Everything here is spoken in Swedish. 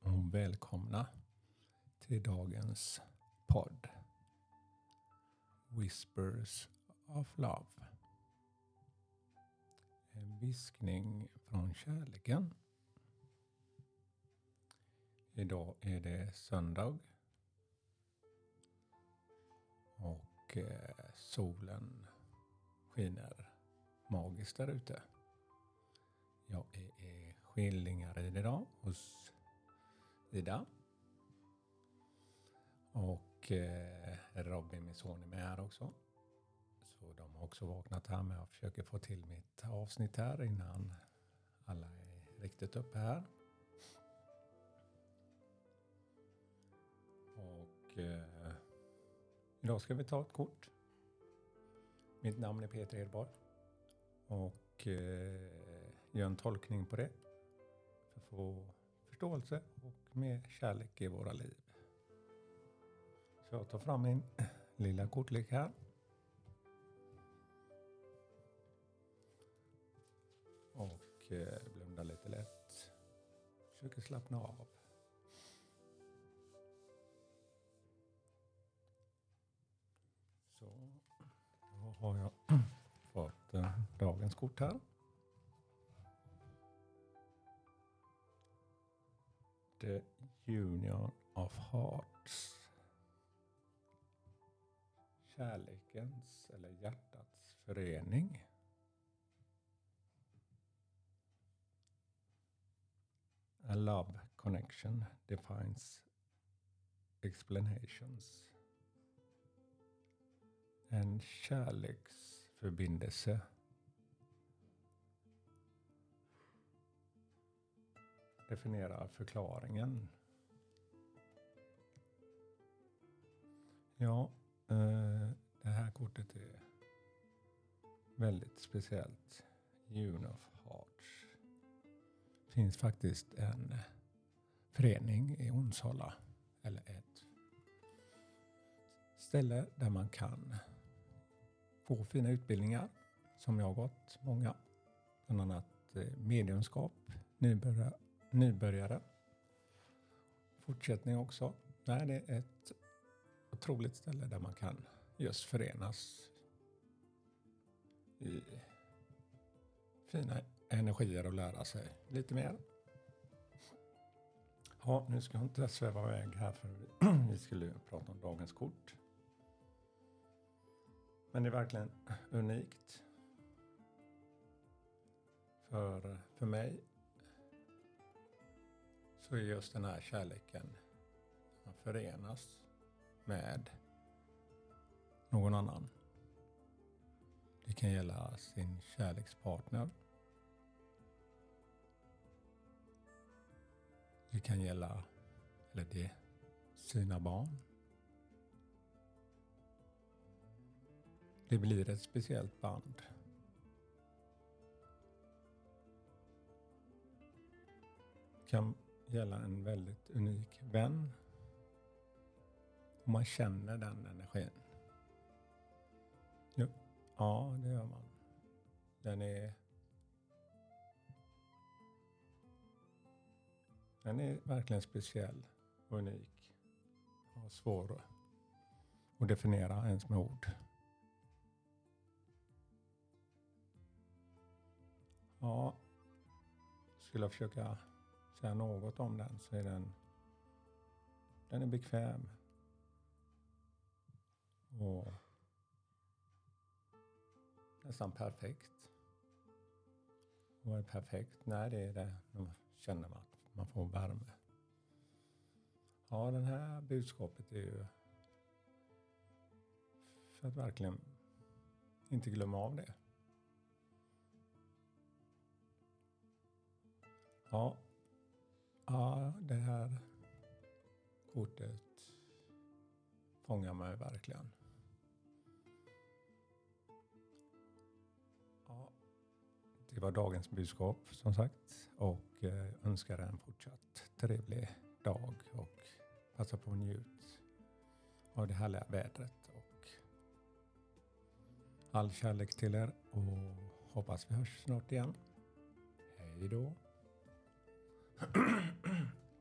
och välkomna till dagens podd. Whispers of Love. En viskning från kärleken. Idag är det söndag. Och eh, solen skiner magiskt där ute. Jag är i Skillingaryd idag hos Ida. Och eh, Robin, min son, är med här också. Så de har också vaknat här men jag försöker få till mitt avsnitt här innan alla är riktigt uppe här. Och eh, idag ska vi ta ett kort. Mitt namn är Peter Edborg. Och eh, gör en tolkning på det. För att få förståelse och mer kärlek i våra liv. Så jag tar fram min lilla kortlek här. Och eh, blundar lite lätt. Försöker slappna av. Så, då har jag fått eh, dagens kort här. The Union of Hearts. Kärlekens eller hjärtats förening. A love connection defines explanations. En kärleksförbindelse definiera förklaringen. Ja, eh, det här kortet är väldigt speciellt. Union of Hearts. Det finns faktiskt en förening i Onsala, eller ett ställe där man kan få fina utbildningar som jag har gått många. Bland annat eh, mediumskap, nybörjare nybörjare. Fortsättning också. Nej, det är ett otroligt ställe där man kan just förenas i fina energier och lära sig lite mer. Ja, nu ska jag inte sväva iväg här för vi skulle prata om dagens kort. Men det är verkligen unikt. För, för mig så är just den här kärleken, man förenas med någon annan. Det kan gälla sin kärlekspartner. Det kan gälla, eller det, sina barn. Det blir ett speciellt band. kan gälla en väldigt unik vän. Och man känner den energin. Ja, det gör man. Den är... Den är verkligen speciell och unik. Och svår att definiera ens med ord. Ja, skulle jag försöka säga något om den så är den, den är bekväm. Och nästan perfekt. Vad är perfekt? Nej, det är det när man känner att man får värme. Ja, det här budskapet är ju för att verkligen inte glömma av det. Ja, ja det här kortet fångar mig verkligen. Det var dagens budskap som sagt och eh, önskar en fortsatt trevlig dag och passa på att njut av det härliga vädret och all kärlek till er och hoppas vi hörs snart igen. Hej då!